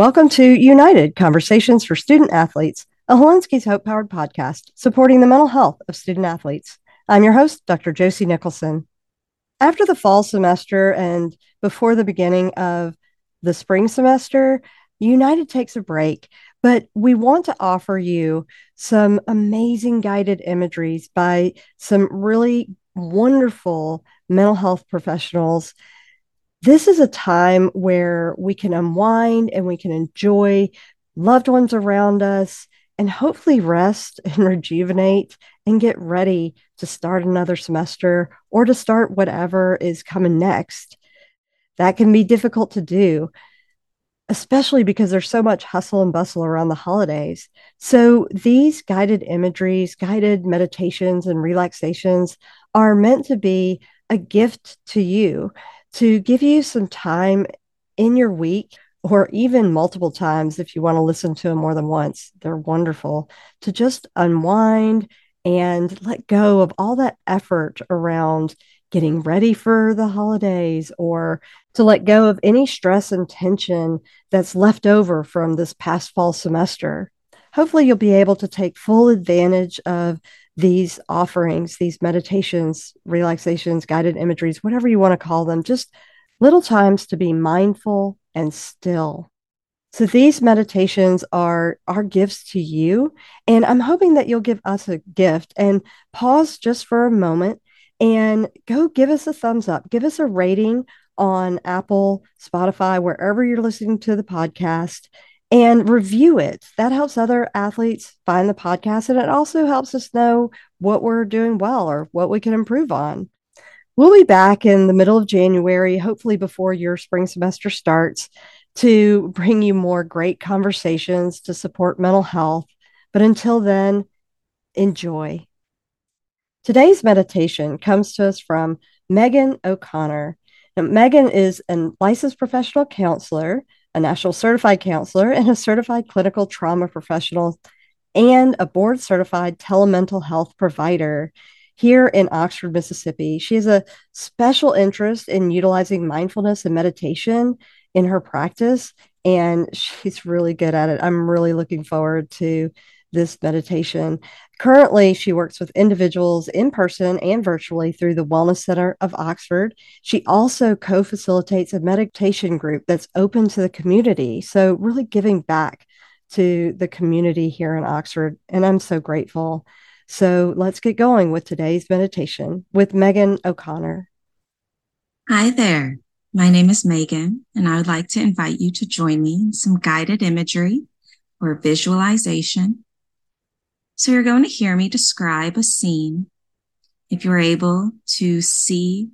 Welcome to United Conversations for Student Athletes, a Hilinski's Hope powered podcast supporting the mental health of student athletes. I'm your host, Dr. Josie Nicholson. After the fall semester and before the beginning of the spring semester, United takes a break, but we want to offer you some amazing guided imageries by some really wonderful mental health professionals this is a time where we can unwind and we can enjoy loved ones around us and hopefully rest and rejuvenate and get ready to start another semester or to start whatever is coming next. That can be difficult to do, especially because there's so much hustle and bustle around the holidays. So, these guided imageries, guided meditations, and relaxations are meant to be a gift to you to give you some time in your week or even multiple times if you want to listen to them more than once. They're wonderful to just unwind and let go of all that effort around getting ready for the holidays or to let go of any stress and tension that's left over from this past fall semester. Hopefully, you'll be able to take full advantage of these offerings, these meditations, relaxations, guided imageries, whatever you want to call them, just little times to be mindful and still. So these meditations are our gifts to you. And I'm hoping that you'll give us a gift and pause just for a moment and go give us a thumbs up. Give us a rating on Apple, Spotify, wherever you're listening to the podcast and review it. That helps other athletes find the podcast and it also helps us know what we're doing well or what we can improve on. We'll be back in the middle of January, hopefully before your spring semester starts, to bring you more great conversations to support mental health. But until then, enjoy. Today's meditation comes to us from Megan O'Connor. Now, Megan is a licensed professional counselor a national certified counselor, and a certified clinical trauma professional, and a board certified telemental health provider here in Oxford, Mississippi. She has a special interest in utilizing mindfulness and meditation in her practice, and she's really good at it. I'm really looking forward to this meditation. Currently, she works with individuals in person and virtually through the Wellness Center of Oxford. She also co facilitates a meditation group that's open to the community. So, really giving back to the community here in Oxford. And I'm so grateful. So, let's get going with today's meditation with Megan O'Connor. Hi there. My name is Megan, and I would like to invite you to join me in some guided imagery or visualization so you're going to hear me describe a scene. If you're able to see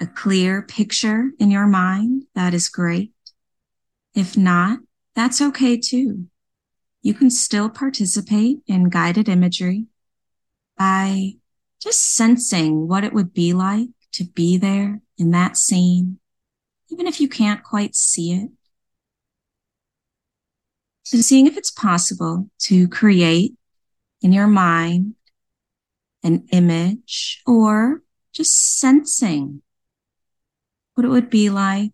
a clear picture in your mind, that is great. If not, that's okay too. You can still participate in guided imagery by just sensing what it would be like to be there in that scene, even if you can't quite see it. So seeing if it's possible to create in your mind an image or just sensing what it would be like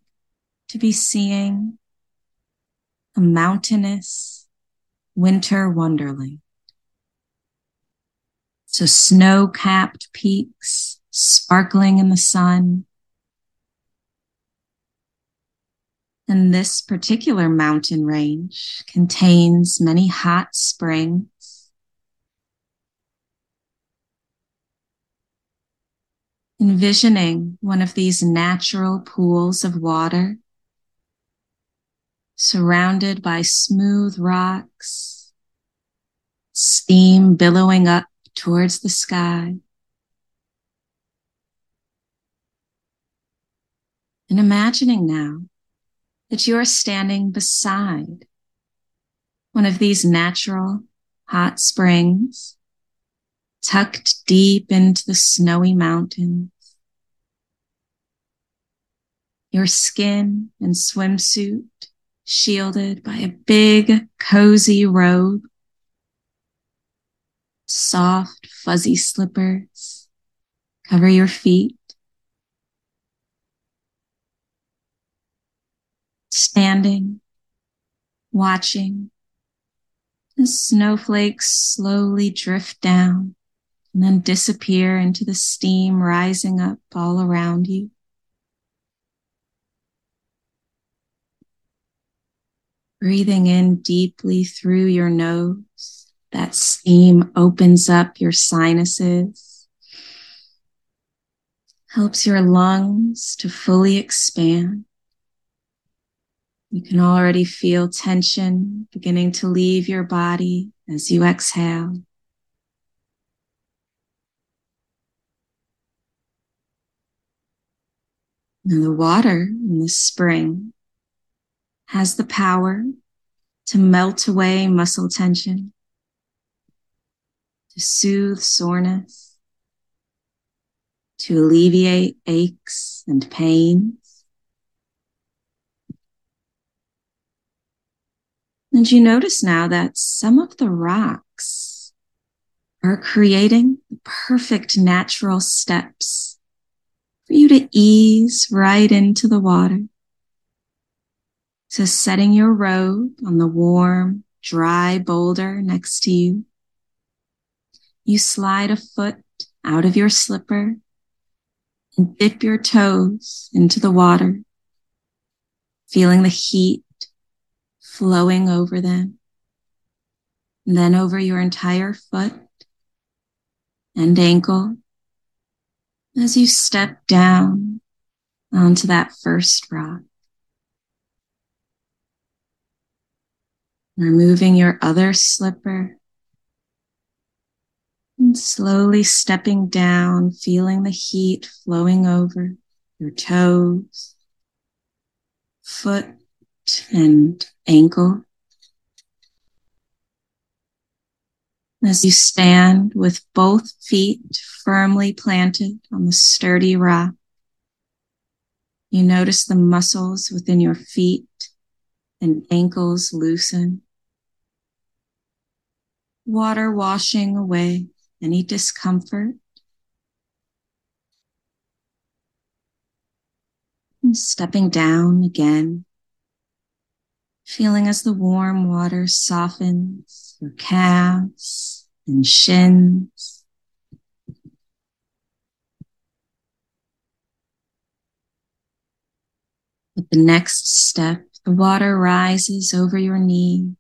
to be seeing a mountainous winter wonderland. So snow capped peaks sparkling in the sun. And this particular mountain range contains many hot springs envisioning one of these natural pools of water surrounded by smooth rocks, steam billowing up towards the sky. And imagining now that you are standing beside one of these natural hot springs tucked deep into the snowy mountains. Your skin and swimsuit shielded by a big, cozy robe. Soft, fuzzy slippers cover your feet. Standing watching the snowflakes slowly drift down and then disappear into the steam rising up all around you. Breathing in deeply through your nose, that steam opens up your sinuses, helps your lungs to fully expand. You can already feel tension beginning to leave your body as you exhale. And the water in the spring has the power to melt away muscle tension, to soothe soreness, to alleviate aches and pains. And you notice now that some of the rocks are creating perfect natural steps for you to ease right into the water. So setting your robe on the warm, dry boulder next to you, you slide a foot out of your slipper and dip your toes into the water, feeling the heat flowing over them, and then over your entire foot and ankle as you step down onto that first rock. removing your other slipper and slowly stepping down, feeling the heat flowing over your toes, foot, and ankle. As you stand with both feet firmly planted on the sturdy rock, you notice the muscles within your feet and ankles loosen. Water washing away any discomfort. And stepping down again, feeling as the warm water softens your calves and shins. With the next step, the water rises over your knees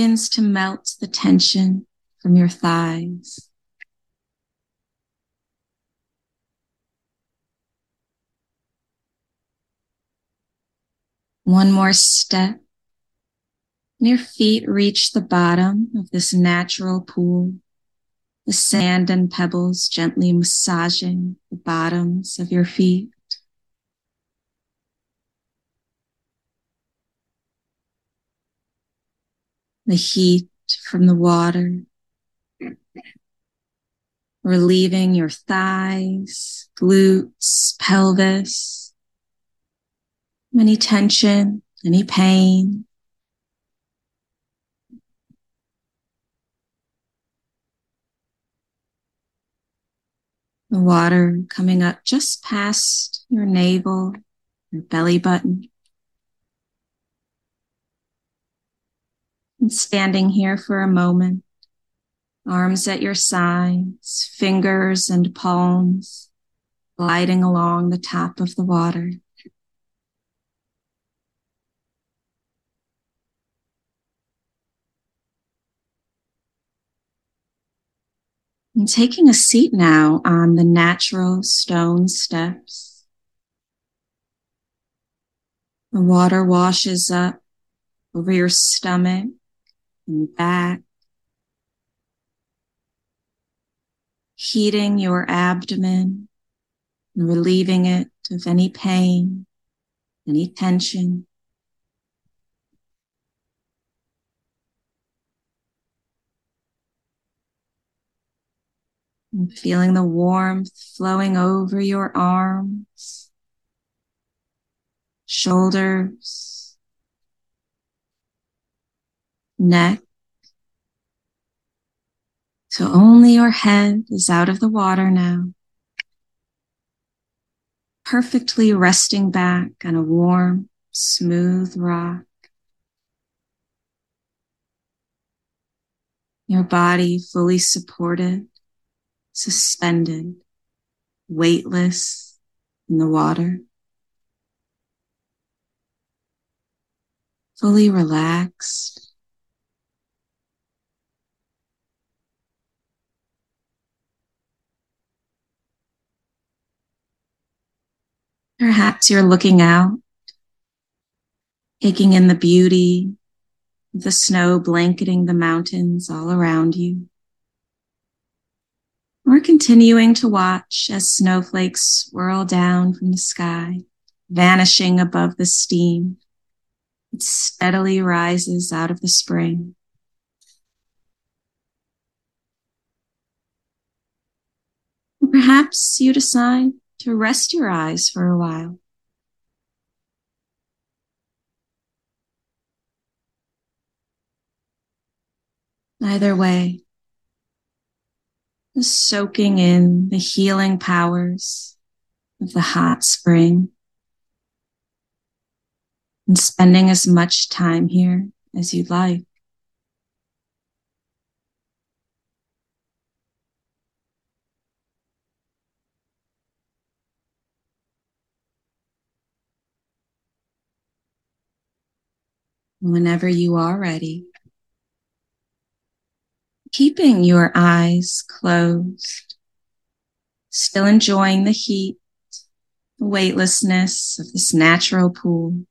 begins to melt the tension from your thighs. One more step. And your feet reach the bottom of this natural pool, the sand and pebbles gently massaging the bottoms of your feet. the heat from the water, relieving your thighs, glutes, pelvis, any tension, any pain. The water coming up just past your navel, your belly button. And standing here for a moment, arms at your sides, fingers and palms gliding along the top of the water. And taking a seat now on the natural stone steps. The water washes up over your stomach and back, heating your abdomen and relieving it of any pain, any tension. And feeling the warmth flowing over your arms, shoulders, neck. So only your head is out of the water now. perfectly resting back on a warm, smooth rock. Your body fully supported, suspended, weightless in the water. Fully relaxed. Perhaps you're looking out, taking in the beauty the snow blanketing the mountains all around you. Or continuing to watch as snowflakes swirl down from the sky, vanishing above the steam. It steadily rises out of the spring. Perhaps you decide to rest your eyes for a while. Either way, soaking in the healing powers of the hot spring and spending as much time here as you'd like. whenever you are ready. Keeping your eyes closed, still enjoying the heat, the weightlessness of this natural pool.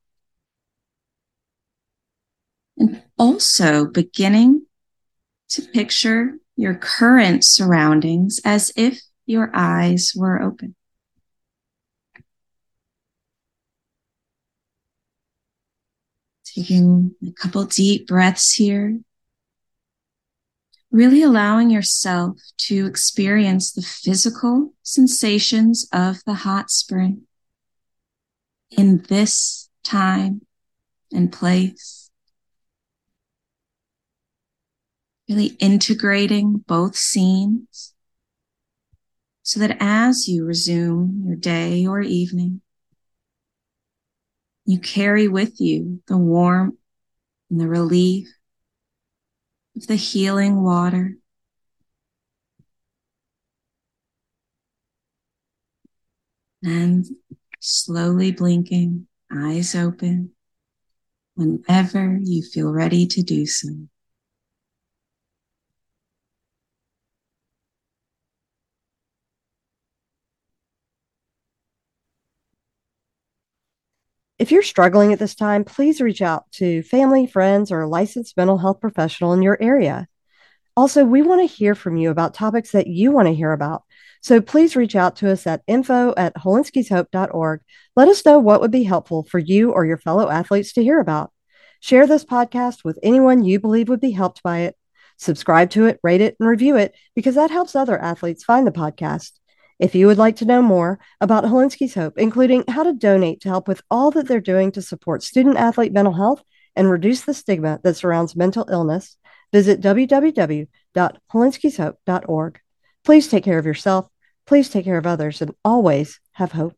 And also beginning to picture your current surroundings as if your eyes were open. Taking a couple deep breaths here. Really allowing yourself to experience the physical sensations of the hot spring in this time and place. Really integrating both scenes so that as you resume your day or evening, you carry with you the warmth and the relief of the healing water. And slowly blinking, eyes open, whenever you feel ready to do so. If you're struggling at this time, please reach out to family, friends, or a licensed mental health professional in your area. Also, we want to hear from you about topics that you want to hear about. So please reach out to us at info at hilinskishope.org. Let us know what would be helpful for you or your fellow athletes to hear about. Share this podcast with anyone you believe would be helped by it. Subscribe to it, rate it, and review it because that helps other athletes find the podcast. If you would like to know more about Hilinski's Hope, including how to donate to help with all that they're doing to support student athlete mental health and reduce the stigma that surrounds mental illness, visit www.hilinskishope.org. Please take care of yourself, please take care of others, and always have hope.